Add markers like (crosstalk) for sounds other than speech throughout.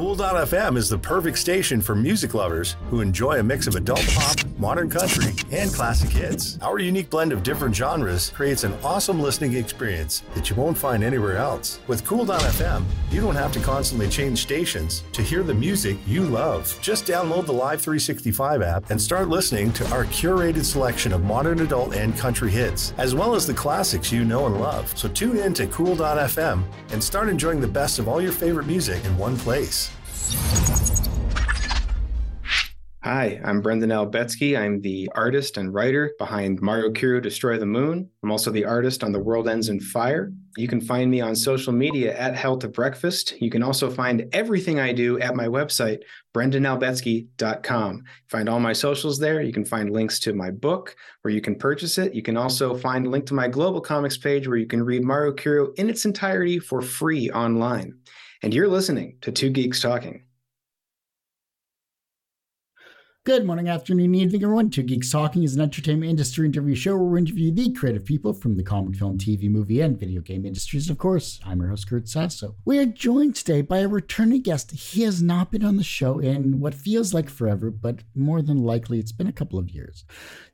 Cool.fm is the perfect station for music lovers who enjoy a mix of adult pop, modern country, and classic hits. Our unique blend of different genres creates an awesome listening experience that you won't find anywhere else. With Cool.fm, you don't have to constantly change stations to hear the music you love. Just download the Live 365 app and start listening to our curated selection of modern adult and country hits, as well as the classics you know and love. So tune in to Cool.fm and start enjoying the best of all your favorite music in one place. Hi, I'm Brendan Albetski. I'm the artist and writer behind Maru Kiru Destroy the Moon. I'm also the artist on The World Ends in Fire. You can find me on social media at Hell to Breakfast. You can also find everything I do at my website, brendanalbetski.com. Find all my socials there. You can find links to my book where you can purchase it. You can also find a link to my global comics page where you can read Maru Kiru in its entirety for free online. And you're listening to Two Geeks Talking. Good morning, afternoon, evening, everyone. Two Geeks Talking is an entertainment industry interview show where we interview the creative people from the comic, film, TV, movie, and video game industries. Of course, I'm your host, Kurt Sasso. We are joined today by a returning guest. He has not been on the show in what feels like forever, but more than likely it's been a couple of years.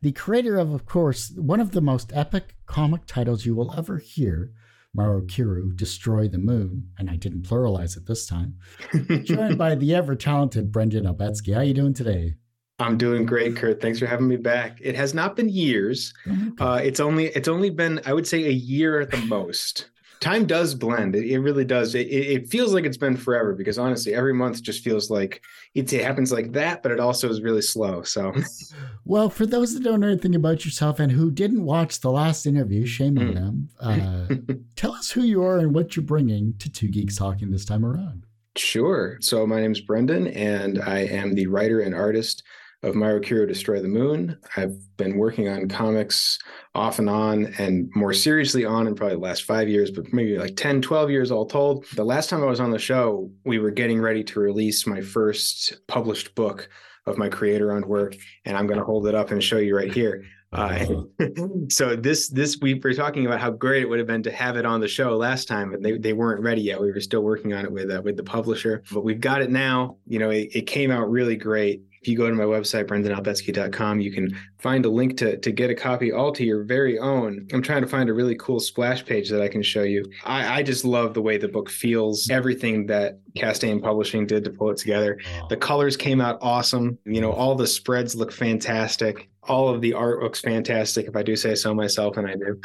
The creator of, of course, one of the most epic comic titles you will ever hear, Maru Kiru, Destroy the Moon, and I didn't pluralize it this time. (laughs) Joined by the ever talented Brendan Albetski. How are you doing today? I'm doing great, Kurt. Thanks for having me back. It has not been years. Uh, it's only it's only been I would say a year at the most. Time does blend. It, it really does. It, it, feels like it's been forever because honestly, every month just feels like it, it happens like that, but it also is really slow. So, (laughs) well, for those that don't know anything about yourself and who didn't watch the last interview, shame on mm. them. (laughs) Uh, tell us who you are and what you're bringing to Two Geeks Talking this time around. Sure. So my name is Brendan, and I am the writer and artist of Maru Kiru Destroy the Moon. I've been working on comics off and on and more seriously on in probably the last five years, but maybe like 10, 12 years all told. The last time I was on the show, we were getting ready to release my first published book of my creator owned work. And I'm going to hold it up and show you right here. (laughs) Uh, (laughs) so this this we were talking about how great it would have been to have it on the show last time, but they, they weren't ready yet. We were still working on it with uh, with the publisher, but we've got it now. You know, it, it came out really great if you go to my website, brendanalbetski.com, you can find a link to, to get a copy all to your very own. I'm trying to find a really cool splash page that I can show you. I, I just love the way the book feels, everything that Castaigne Publishing did to pull it together. The colors came out awesome. You know, all the spreads look fantastic all of the art looks fantastic if i do say so myself and i do.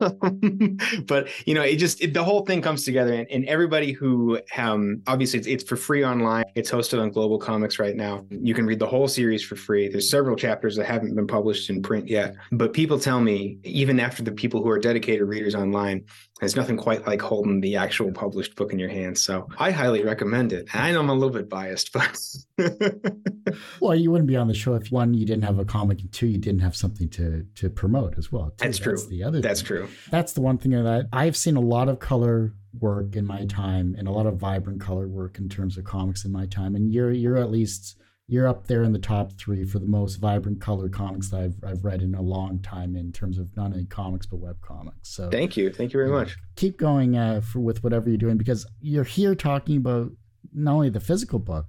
(laughs) But you know it just it, the whole thing comes together and, and everybody who um obviously it's, it's, for free online. It's hosted on global comics right now. You can read the whole series for free. There's several chapters that haven't been published in print yet. But people tell me even after the people who are dedicated readers online there's nothing quite like holding the actual published book in your hands. So I highly recommend it. I know I'm a little bit biased, but (laughs) well, you wouldn't be on the show if one, you didn't have a comic, and two, you didn't have something to to promote as well. Too. That's true. That's the other. That's thing. true. That's the one thing that I've seen a lot of color work in my time, and a lot of vibrant color work in terms of comics in my time. And you're you're at least you're up there in the top three for the most vibrant color comics that I've, I've read in a long time in terms of not only comics but web comics. So thank you, thank you very much. Keep going uh, for with whatever you're doing because you're here talking about not only the physical book,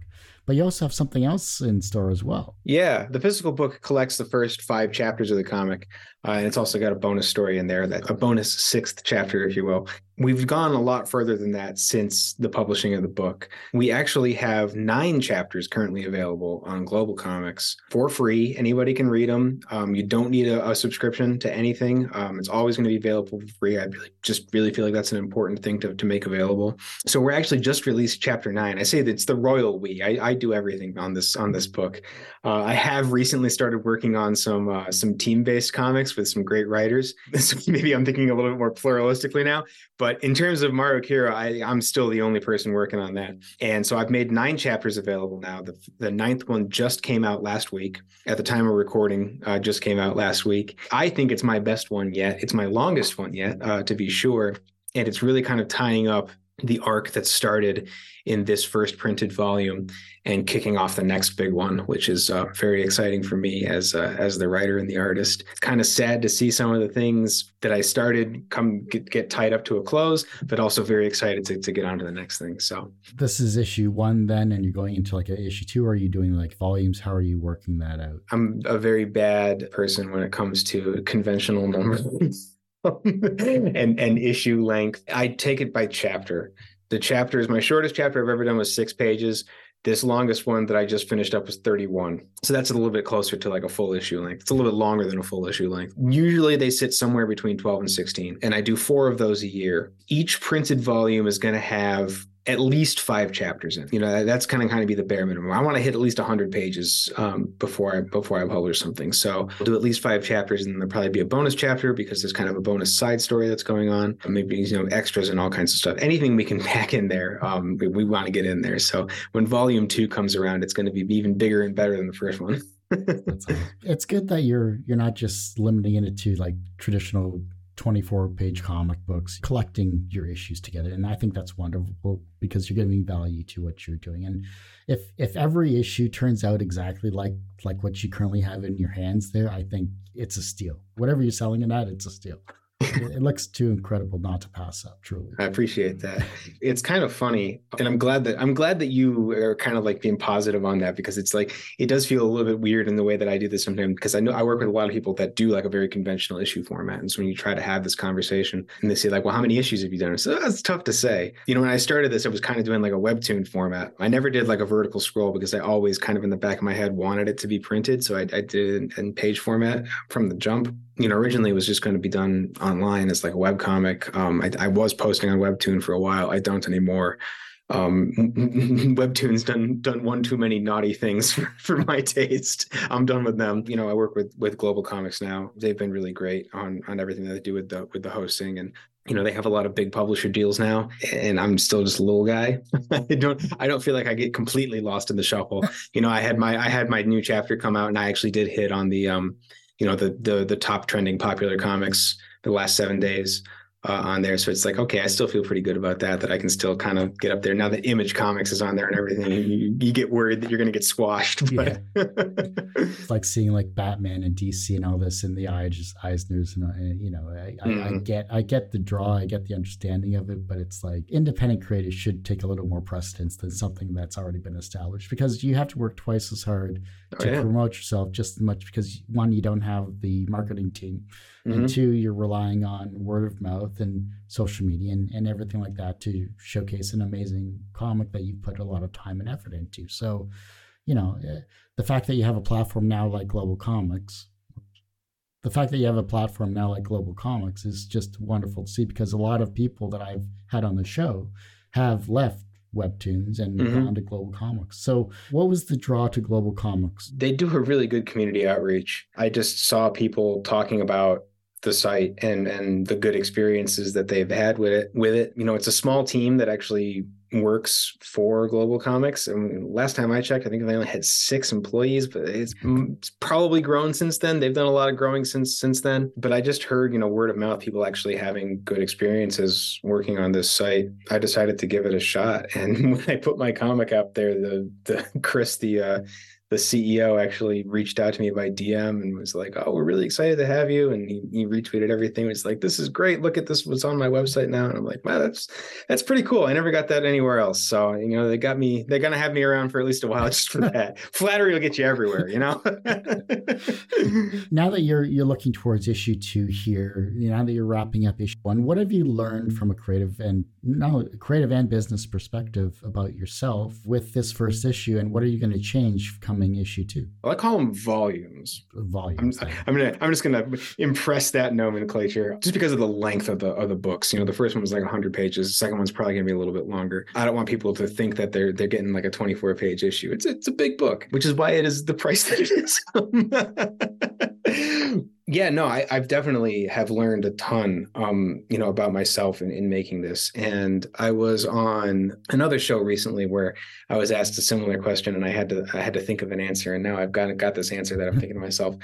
but you also have something else in store as well. Yeah, the physical book collects the first five chapters of the comic, uh, and it's also got a bonus story in there, that a bonus sixth chapter, if you will. We've gone a lot further than that since the publishing of the book. We actually have nine chapters currently available on Global Comics for free. Anybody can read them. Um, you don't need a, a, subscription to anything. Um, it's always going to be available for free. I really, just really feel like that's an important thing to, to make available. So we're actually just released chapter nine. I say that it's the royal we. I, I do everything on this on this book. Uh, I have recently started working on some uh, some team based comics with some great writers. (laughs) So maybe I'm thinking a little bit more pluralistically now. But in terms of Maru Kiru, I, I'm still the only person working on that. And so I've made nine chapters available now. The, the ninth one just came out last week. At the time of recording, uh, just came out last week. I think it's my best one yet. It's my longest one yet, uh, to be sure. And it's really kind of tying up the arc that started in this first printed volume and kicking off the next big one, which is uh, very exciting for me as uh, as the writer and the artist. It's kind of sad to see some of the things that I started come get, get tied up to a close, but also very excited to, to get on to the next thing. So this is issue one then, and you're going into like a issue two. Or are you doing like volumes? How are you working that out? I'm a very bad person when it comes to conventional (laughs) numbers. And and issue length. I take it by chapter. The chapters, my shortest chapter I've ever done was six pages. This longest one that I just finished up was 31. So that's a little bit closer to like a full issue length. It's a little bit longer than a full issue length. Usually they sit somewhere between 12 and 16, and I do four of those a year. Each printed volume is going to have at least five chapters in. You know, that's kind of kind of be the bare minimum. I want to hit at least 100 pages um, before I before I publish something. So we'll do at least five chapters, and there'll probably be a bonus chapter because there's kind of a bonus side story that's going on. Maybe you know extras and all kinds of stuff. Anything we can (laughs) pack in there, um, we, we want to get in there. So when volume two comes around, it's going to be even bigger and better than the first one. (laughs) it's good that you're you're not just limiting it to like traditional 24 page comic books, collecting your issues together. And I think that's wonderful because you're giving value to what you're doing. And if if every issue turns out exactly like like what you currently have in your hands there, I think it's a steal. Whatever you're selling it at, it's a steal it looks too incredible not to pass up truly. I appreciate that. It's kind of funny and i'm glad that i'm glad that you are kind of like being positive on that because it's like it does feel a little bit weird in the way that i do this sometimes because i know i work with a lot of people that do like a very conventional issue format and so when you try to have this conversation and they say like well how many issues have you done? So that's tough to say. You know when i started this i was kind of doing like a webtoon format. I never did like a vertical scroll because i always kind of in the back of my head wanted it to be printed so i, I did it in page format from the jump you know, originally it was just going to be done online as like a web comic. Um, I, I, was posting on Webtoon for a while. I don't anymore. Um, (laughs) Webtoon's done done one too many naughty things (laughs) for, for, my taste. I'm done with them. You know, I work with with Global Comics now. They've been really great on on everything that they do with the with the hosting and you know they have a lot of big publisher deals now and i'm still just a little guy (laughs) i don't i don't feel like i get completely lost in the shuffle you know i had my i had my new chapter come out and i actually did hit on the um you know the the the top trending popular comics the last seven days uh, on there. So it's like, okay, I still feel pretty good about that, that I can still kind of get up there. Now that Image Comics is on there and everything, you, you get worried that you're going to get squashed. (laughs) But... Yeah. it's like seeing like Batman and DC and all this in the eye, eyes, Eisner's, and, uh, you know, I, mm-hmm. I, I, mm-hmm. get, I get the draw, I get the understanding of it, but it's like independent creators should take a little more precedence than something that's already been established because you have to work twice as hard oh, to yeah. promote yourself just as much because one, you don't have the marketing team mm-hmm. and two you're relying on word of mouth and social media and, and everything like that to showcase an amazing comic that you've put a lot of time and effort into so you know eh, the fact that you have a platform now like global comics the fact that you have a platform now like global comics is just wonderful to see because a lot of people that i've had on the show have left webtoons and mm-hmm. gone to global comics so what was the draw to global comics they do a really good community outreach i just saw people talking about the site and and the good experiences that they've had with it with it. You know it's a small team that actually works for global comics. And last time i checked i think they only had six employees but it's, it's, probably grown since then. They've done a lot of growing since since then. But i just heard you know word of mouth people actually having good experiences working on this site. I decided to give it a shot. (laughs) And when i put my comic up there the the chris the uh the CEO actually reached out to me by DM and was like, "Oh, we're really excited to have you." And he, he retweeted everything. It was like, "This is great. Look at this. What's on my website now?" And I'm like, "Wow, that's that's pretty cool. I never got that anywhere else." So you know, they got me. They're gonna have me around for at least a while (laughs) just for that. Flattery will get you everywhere, you know. now that you're you're looking towards issue two here, you know, now that you're wrapping up issue one, what have you learned from a creative and no creative and business perspective about yourself with this first issue, and what are you going to change? Come coming issue two? Well, I call them volumes. Volumes. I'm, I'm, gonna I'm just gonna impress that nomenclature just because of the length of the of the books. You know, the first one was like 100 pages. The second one's probably gonna be a little bit longer. I don't want people to think that they're they're getting like a 24 page issue. It's it's a big book, which is why it is the price that it is. (laughs) yeah no I, have definitely have learned a ton um you know about myself in, in making this and i was on another show recently where i was asked a similar question and i had to i had to think of an answer and now i've got got this answer that i'm thinking to myself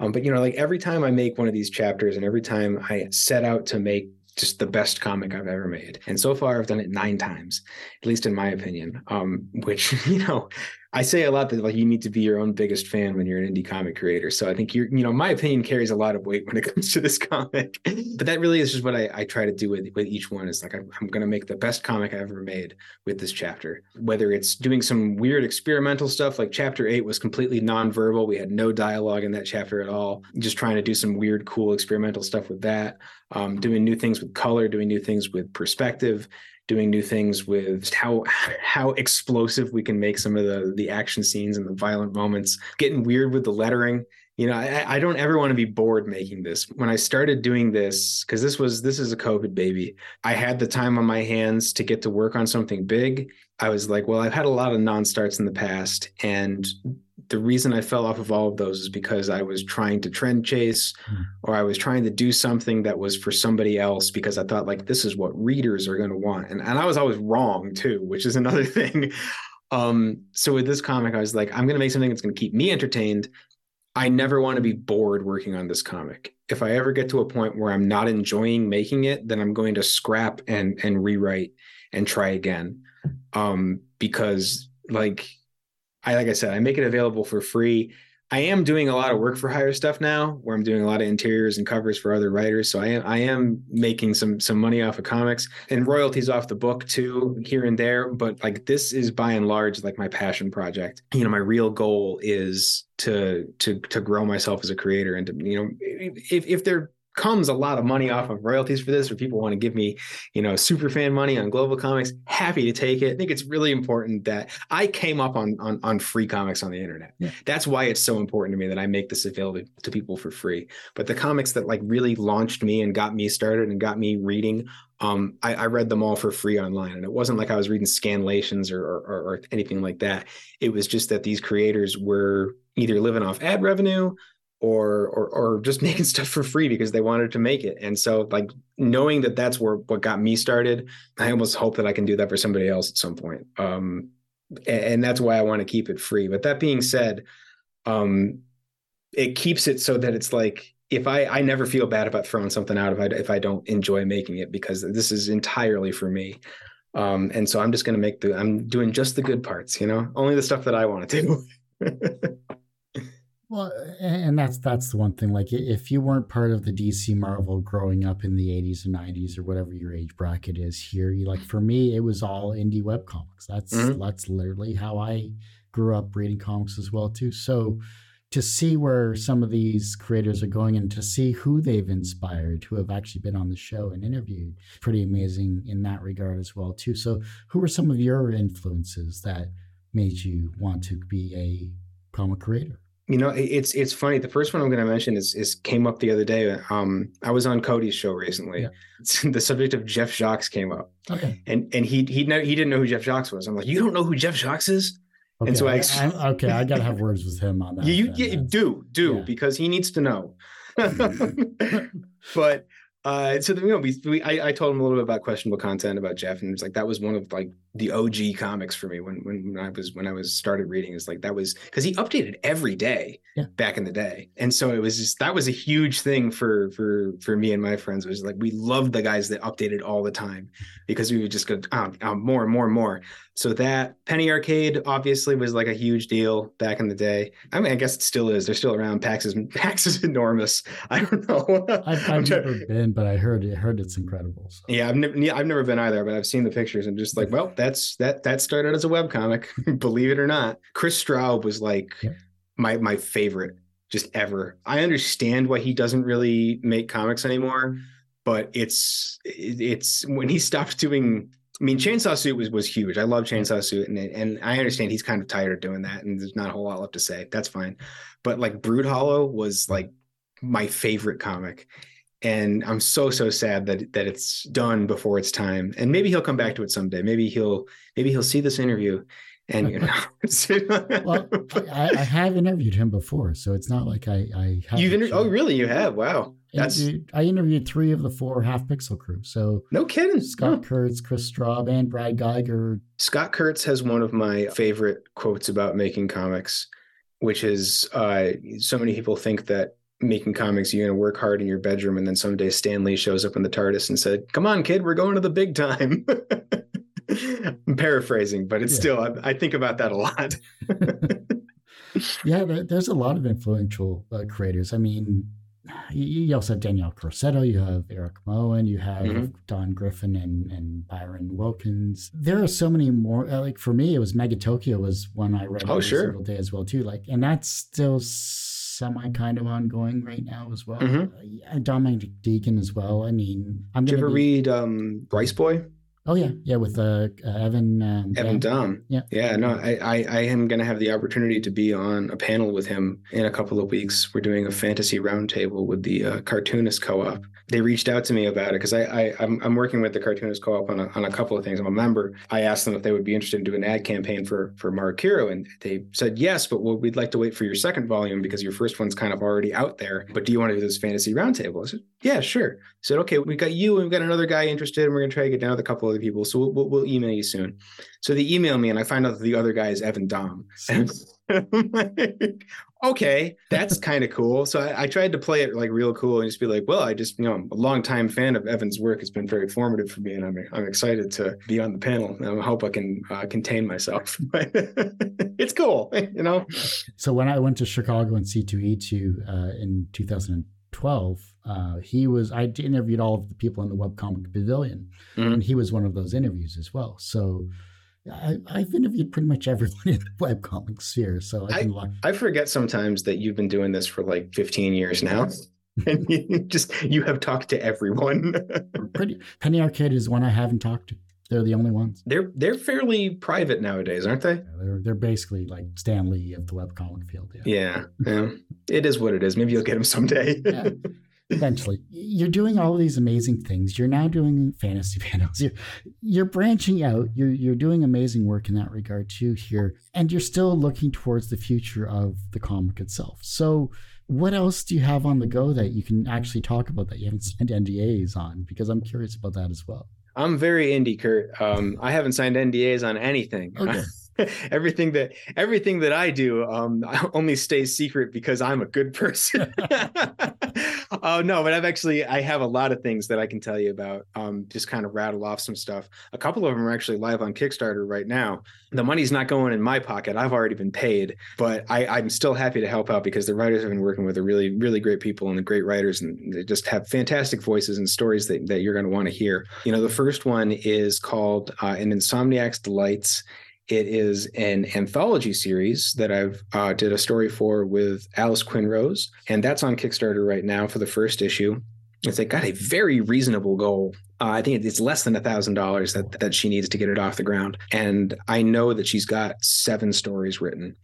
um but you know like every time i make one of these chapters and every time i set out to make just the best comic I've ever made. And so far, I've done it nine times, at least in my opinion. Um, which (laughs) you know, I say a lot that like you need to be your own biggest fan when you're an indie comic creator. So I think you're, you know, my opinion carries a lot of weight when it (laughs) comes to this comic. but that really is just what I, I try to do with with each one. Is like I'm, I'm going to make the best comic I ever made with this chapter. Whether it's doing some weird experimental stuff, like chapter eight was completely nonverbal. We had no dialogue in that chapter at all. Just trying to do some weird, cool experimental stuff with that. Um, doing new things with color, doing new things with perspective doing new things with how how explosive we can make some of the the action scenes and the violent moments getting weird with the lettering. You know I, I don't ever want to be bored making this. When i started doing this because this was this is a covid baby i had the time on my hands to get to work on something big. I was like well i've had a lot of non-starts in the past and the reason I fell off of all of those is because I was trying to trend chase mm. or I was trying to do something that was for somebody else because I thought like this is what readers are going to want. And, and I was always wrong too, which is (laughs) another thing. Um, so with this comic, I was like, I'm going to make something that's going to keep me entertained. I never want to be bored working on this comic. If I ever get to a point where I'm not enjoying making it, then I'm going to scrap and and rewrite and try again. Um, because like I like I said, I make it available for free. I am doing a lot of work for hire stuff now, where I'm doing a lot of interiors and covers for other writers. So I am I am making some some money off of comics and royalties off the book too, here and there. But like this is by and large like my passion project. You know, my real goal is to to to grow myself as a creator and to you know if if there comes a lot of money off of royalties for this or people want to give me you know super fan money on global comics happy to take it i think it's really important that i came up on on, on free comics on the internet yeah. that's why it's so important to me that i make this available to people for free but the comics that like really launched me and got me started and got me reading um, I, I, read them all for free online, and it wasn't like I was reading scanlations or, or, or anything like that. It was just that these creators were either living off ad revenue or, or or just (laughs) making stuff for free because they wanted to make it. And so like knowing that that's where what got me started, I almost hope that I can do that for somebody else at some point. Um, and, and that's why I want to keep it free. But that being said, um, it keeps it so that it's like if I I never feel bad about throwing something out if I if I don't enjoy making it because this is entirely for me. Um, and so I'm just going to make the I'm doing just the good parts, you know, only the stuff that I want to do. (laughs) Well, and that's that's the one thing. Like, if you weren't part of the DC Marvel growing up in the '80s or '90s or whatever your age bracket is here, you like for me, it was all indie web comics. That's mm-hmm. that's literally how I grew up reading comics as well too. So, to see where some of these creators are going and to see who they've inspired, who have actually been on the show and interviewed, pretty amazing in that regard as well too. So, who are some of your influences that made you want to be a comic creator? You know, it's it's funny. The first one I'm going to mention is is came up the other day. Um, I was on Cody's show recently. Yeah. (laughs) the subject of Jeff Jacques came up. Okay. And and he he he didn't know who Jeff Jacques was. I'm like, you don't know who Jeff Jacques is? Okay. And so I, I okay, I gotta have words with him on that. You, you do do yeah. because he needs to know. (laughs) but uh, so you know, we, we I, I, told him a little bit about questionable content about Jeff, and it's like that was one of like the OG comics for me when when I was when I was started reading. Is like that was because he updated every day yeah. back in the day, and so it was just that was a huge thing for for for me and my friends. It was like we loved the guys that updated all the time because we would just go oh, oh, more and more and more. So that Penny Arcade obviously was like a huge deal back in the day. I mean, I guess it still is. They're still around. PAX is (laughs) PAX is enormous. I don't know. I've, I've never been, but I heard it. Heard it's incredible. So. Yeah, I've never I've never been either, but I've seen the pictures and just like, well, that's that that started as a web comic, (laughs) believe it or not. Kris Straub was like yeah. my my favorite just ever. I understand why he doesn't really make comics anymore, but it's it's when he (laughs) stopped doing I mean, Chainsaw Suit was was huge. I love Chainsaw Suit, and and I understand he's kind of tired of doing that, and there's not a whole lot left to say. That's fine. But like Broodhollow was like my favorite comic, and I'm so so sad that that it's done before its time. And maybe he'll come back to it someday. Maybe he'll maybe he'll see this interview and you know. (laughs) well, I, I, have interviewed him before, so it's not like I I have. You've inter- oh really? You have? Wow. That's interviewed, I interviewed three of the four half pixel crew. So no kidding. Scott huh. Kurtz, Kris Straub, and Brad Guigar. Scott Kurtz has one of my favorite quotes about making comics, which is uh, so many people think that making comics, you're going to work hard in your bedroom, and then someday Stan Lee shows up in the TARDIS and said, "Come on, kid, we're going to the big time." (laughs) I'm paraphrasing, but it's yeah. still I, I, think about that a lot. (laughs) yeah, there's a lot of influential uh, creators. I mean, you also have Danielle Corsetto, you have Eric Moen, you have mm-hmm. Dawn Griffin and, and Byron Wilkins. There are so many more. Uh, like for me, it was Megatokyo was one I read oh, every sure. single day as well too. Like, and that's still semi kind of ongoing right now as well. Mm-hmm. Uh, Dominic Deegan as well. I mean, I'm. Did you ever be... read um, Rice Boy? Oh yeah, yeah, with uh, uh Evan. Um, Evan Dahm. Yeah, yeah. No, I, I, I am going to have the opportunity to be on a panel with him in a couple of weeks. We're doing a fantasy roundtable with the uh, cartoonist co-op, they reached out to me about it because I, I I'm, I'm working with the cartoonist co-op on a, on a couple of things. I'm a member. I asked them if they would be interested in doing an ad campaign for for Maru Kiru, and they said yes, but well, we'd like to wait for your second volume because your first one's kind of already out there. But do you want to do this fantasy roundtable? I said yeah, sure. I said okay, we got you and we've got another guy interested, and we're gonna try to get down with a couple other people. So we'll, we'll, email you soon. So they email me, and I find out that the other guy is Evan Dahm. (laughs) okay, that's (laughs) kind of cool. So I, I, tried to play it like real cool and just be like, well, I just, you know, I'm a longtime fan of Evan's work. It's been very formative for me, and I'm I'm excited to be on the panel. I hope I can uh, contain myself. (laughs) But it's cool, you know. So when I went to Chicago and C2E2 uh, in 2012, uh, he was I interviewed all of the people in the webcomic pavilion, mm-hmm. and he was one of those interviews as well. So I, have interviewed pretty much everyone (laughs) in the webcomic sphere, so I, I, I forget sometimes that you've been doing this for like 15 years now. (laughs) and you just you have talked to everyone. (laughs) pretty Penny Arcade is one I haven't talked to. They're the only ones. They're they're fairly private nowadays, aren't they? Yeah, they're they're basically like Stan Lee of the webcomic field. Yeah. yeah, yeah. It is what it is. Maybe you'll get him someday. yeah eventually. You're doing all these amazing things. You're now doing fantasy (laughs) panels. You're, you're branching out. You're, you're doing amazing work in that regard too here. And you're still looking towards the future of the comic itself. So what else do you have on the go that you can actually talk about that you haven't signed ndas on? Because i'm curious about that as well. I'm very indie kurt. Um, i haven't signed ndas on anything. Okay. (laughs) (laughs) everything that everything that I do um, (laughs) only stays secret because I'm a good person. Oh (laughs) uh, no, but I've actually I have a lot of things that I can tell you about. Um, just kind of rattle off some stuff. A couple of them are actually live on Kickstarter right now. The money's not going in my pocket. I've already been paid, but I, I'm still happy to help out because the writers I've been working with are really really great people and the great writers and they just have fantastic voices and stories that, that you're going to want to hear. You know, the first one is called uh, "An Insomniac's Delights." It is an anthology series that I've uh, did a story for with Alice Quinn Rose, and that's on Kickstarter right now for the first issue. It's like got a very reasonable goal. Uh, I think it's less than a thousand dollars that that she needs to get it off the ground, and I know that she's got seven stories written.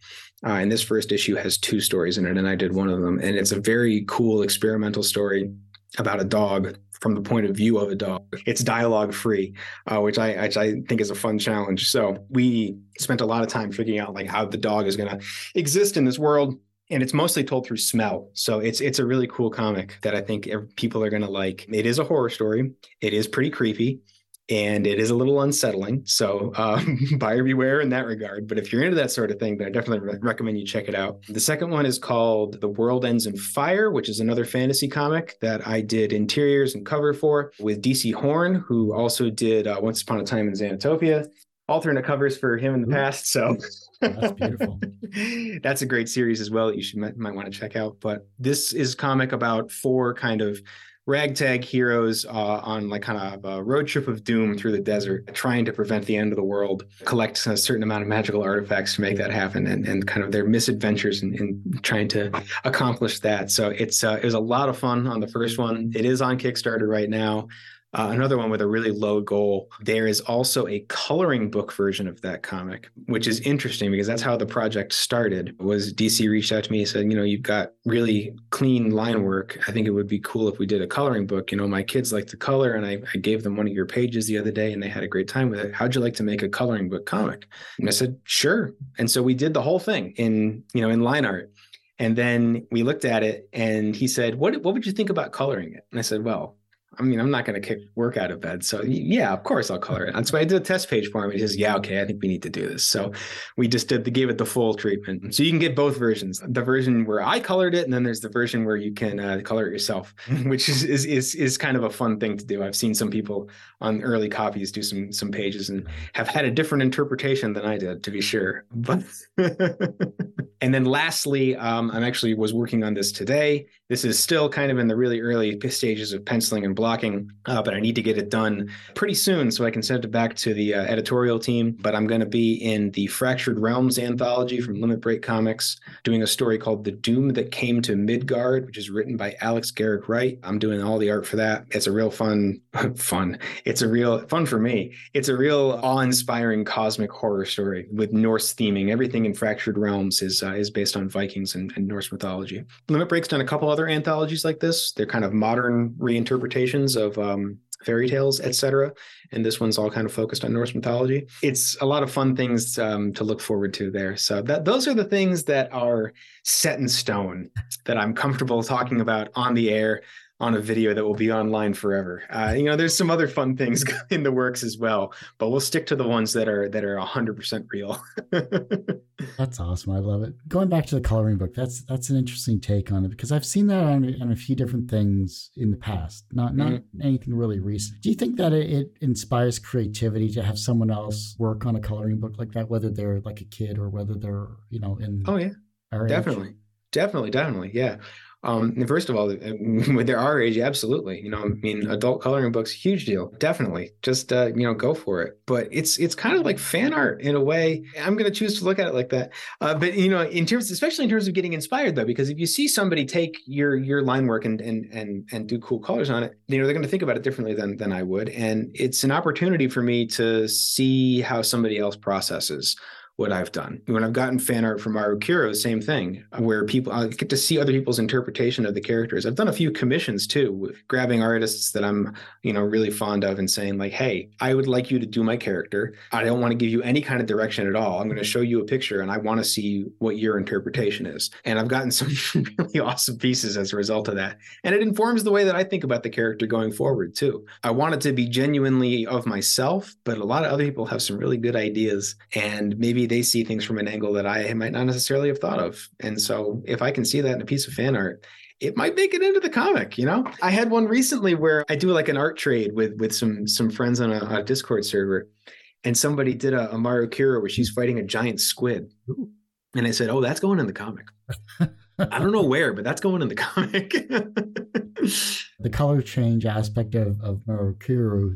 Uh, and this first issue has two stories in it, and I did one of them, and it's a very cool experimental story about a dog from the point of view of a dog. It's dialogue free, uh, which I which I think is a fun challenge. So we spent a lot of time figuring out like how the dog is going to exist in this world. And it's mostly told through smell, so it's it's a really cool comic that I think people are going to like. It is a horror story. It is pretty creepy and it is a little unsettling. So um, (laughs) buyer beware in that regard. But if you're into that sort of thing, then I definitely re- recommend you check it out. The second one is called The World Ends in Fire, which is another fantasy comic that I did interiors and cover for with DC Horn, who also did uh, Once Upon a Time in Xanatopia. Alternate covers for him in the past. So that's beautiful. (laughs) That's a great series as well that you should might, might want to check out. But this is comic about four kind of ragtag heroes uh, on like kind of a road trip of doom through the desert, trying to prevent the end of the world, collect a certain amount of magical artifacts to make that happen, and, and kind of their misadventures in, in trying to accomplish that. So it's uh, it was a lot of fun on the first one. It is on Kickstarter right now. Uh, another one with a really low goal. There is also a coloring book version of that comic, which is interesting because that's how the project started. Was DC reached out to me and said, you know, you've got really clean line work. I think it would be cool if we did a coloring book. You know, my kids like to color, and I, I gave them one of your pages the other day, and they had a great time with it. How'd you like to make a coloring book comic? And I said, sure. And so we did the whole thing in you know in line art. And then we looked at it, and he said, "What what would you think about coloring it?" And I said, "Well, I mean, I'm not going to kick work out of bed. So yeah, of course I'll color it. That's why I did a test page for him. He says, yeah, okay, I think we need to do this. So we just did the, gave it the full treatment. So you can get both versions, the version where I colored it. And then there's the version where you can uh, color it yourself, which is, is, is, is kind of a fun thing to do. I've seen some people on early copies do some, some pages and have had a different interpretation than I did to be sure. But, (laughs) (laughs) and then lastly, um, I'm actually was working on this today. This is still kind of in the really early stages of penciling and blocking, uh, but I need to get it done pretty soon so I can send it back to the uh, editorial team. But I'm going to be in the Fractured Realms anthology from Limit Break Comics, doing a story called The Doom That Came to Midgard, which is written by Alex Garrick Wright. I'm doing all the art for that. It's a real fun, (laughs) fun. It's a real fun for me. It's a real awe-inspiring cosmic horror story with Norse theming. Everything in Fractured Realms is uh, is based on Vikings and, and Norse mythology. Limit Break's done a couple other anthologies like this. They're kind of modern reinterpretations of um, fairy tales, etc. And this one's all kind of focused on Norse mythology. It's a lot of fun things um, to look forward to there. So that those are the things that are set in stone that I'm comfortable talking about on the air on a video that will be online forever. Uh, you know, there's some other fun things (laughs) in the works as well, but we'll stick to the ones that are that are 100% real. (laughs) that's awesome. I love it. Going back to the coloring book, that's that's an interesting take on it because I've seen that on, on a few different things in the past, not not mm-hmm. anything really recent. Do you think that it, it inspires creativity to have someone else work on a coloring book like that, whether they're like a kid or whether they're you know in oh yeah definitely age? definitely definitely yeah um, first of all, (laughs) with their our age, absolutely. You know, I mean, adult coloring books, huge deal. Definitely, just uh, you know, go for it. But it's it's kind of like fan art in a way. I'm going to choose to look at it like that. Uh, but you know, in terms, especially in terms of getting inspired, though, because if you see somebody take your your line work and and and and do cool colors on it, you know, they're going to think about it differently than than I would, and it's an opportunity for me to see how somebody else processes what I've done. When I've gotten fan art from Maru Kiru, same thing, where people I get to see other people's interpretation of the characters. I've done a few commissions too, grabbing artists that I'm, you know, really fond of and saying like, "Hey, I would like you to do my character. I don't want to give you any kind of direction at all. I'm going to show you a picture and I want to see what your interpretation is." And I've gotten (laughs) some really awesome pieces as a result of that. And it informs the way that I think about the character going forward too. I want it to be genuinely of myself, but a lot of other people have some really good ideas and maybe they see things from an angle that I might not necessarily have thought of. And so if I can see that in a piece of fan art, it might make it into the comic, you know? I had one recently where I do like an art trade with with some some friends on a, a Discord server. And somebody did a, a Maru Kiru where she's fighting a giant squid. Ooh. And I said, Oh, that's going in the comic. (laughs) I don't know where, but that's going in the (laughs) comic. the color change aspect of, of Maru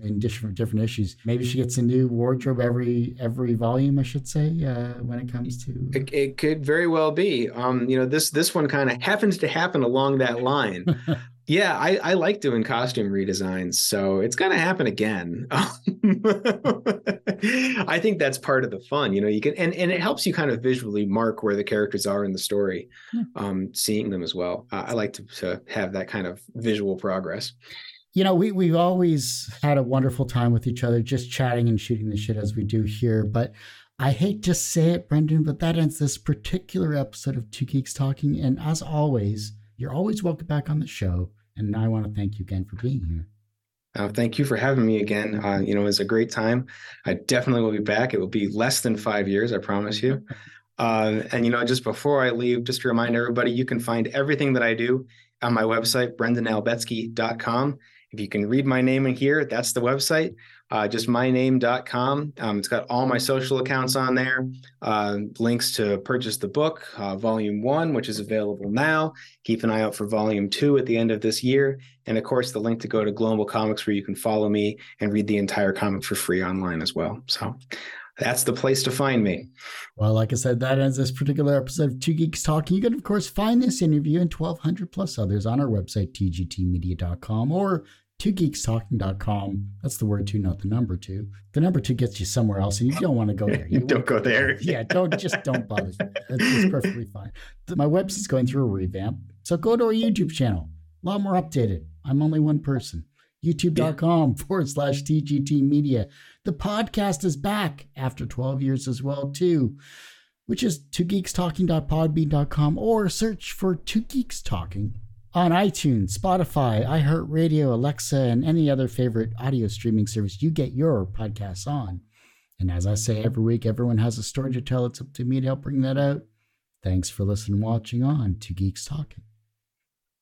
in different different issues. Maybe she gets a new wardrobe every every volume, I should say, uh, when it comes to it, it could very well be. Um, you know, this this one kind of happens to happen along that line. (laughs) Yeah, I, I like doing costume redesigns, so it's gonna happen again. (laughs) I think that's part of the fun, you know. You can and and it helps you kind of visually mark where the characters are in the story, yeah. um, seeing them as well. Uh, I like to, to have that kind of visual progress. You know, we we've always had a wonderful time with each other, just chatting and shooting the shit as we do here. But I hate to say it, Brendan, but that ends this particular episode of Two Geeks Talking. And as always you're always welcome back on the show. And I want to thank you again for being here. Uh, thank you for having me again. Uh, you know, it was a great time. I definitely will be back. It will be less than five years, I promise you. (laughs) Uh, and, you know, just before I leave, just to remind everybody, you can find everything that I do on my website, brendanalbetski.com. If you can read my name in here, that's the website uh, just myname.com. Um, it's got all my social accounts on there, uh, links to purchase the book, uh, volume one, which is available now. Keep an eye out for volume two at the end of this year. And of course, the link to go to Global Comics where you can follow me and read the entire comic for free online as well. So that's the place to find me. Well, like I said, that ends this particular episode of Two Geeks Talking. You can, of course, find this interview and 1,200 plus others on our website, tgtmedia.com, or twogeekstalking.com. That's the word two, not the number two. The number two gets you somewhere else, and you don't want to go there. You (laughs) don't go there. yeah, don't just don't bother. (laughs) It's perfectly fine. My website's going through a revamp, so go to our YouTube channel. A lot more updated. I'm only one person. YouTube.com (laughs) forward slash TGT Media. The podcast is back after 12 years as well, too, which is two geekstalking.podbean.com or search for two geeks talking on iTunes, Spotify, iHeartRadio, Alexa, and any other favorite audio streaming service you get your podcasts on. And as I say every week, everyone has a story to tell. It's up to me to help bring that out. Thanks for listening watching on Two Geeks Talking.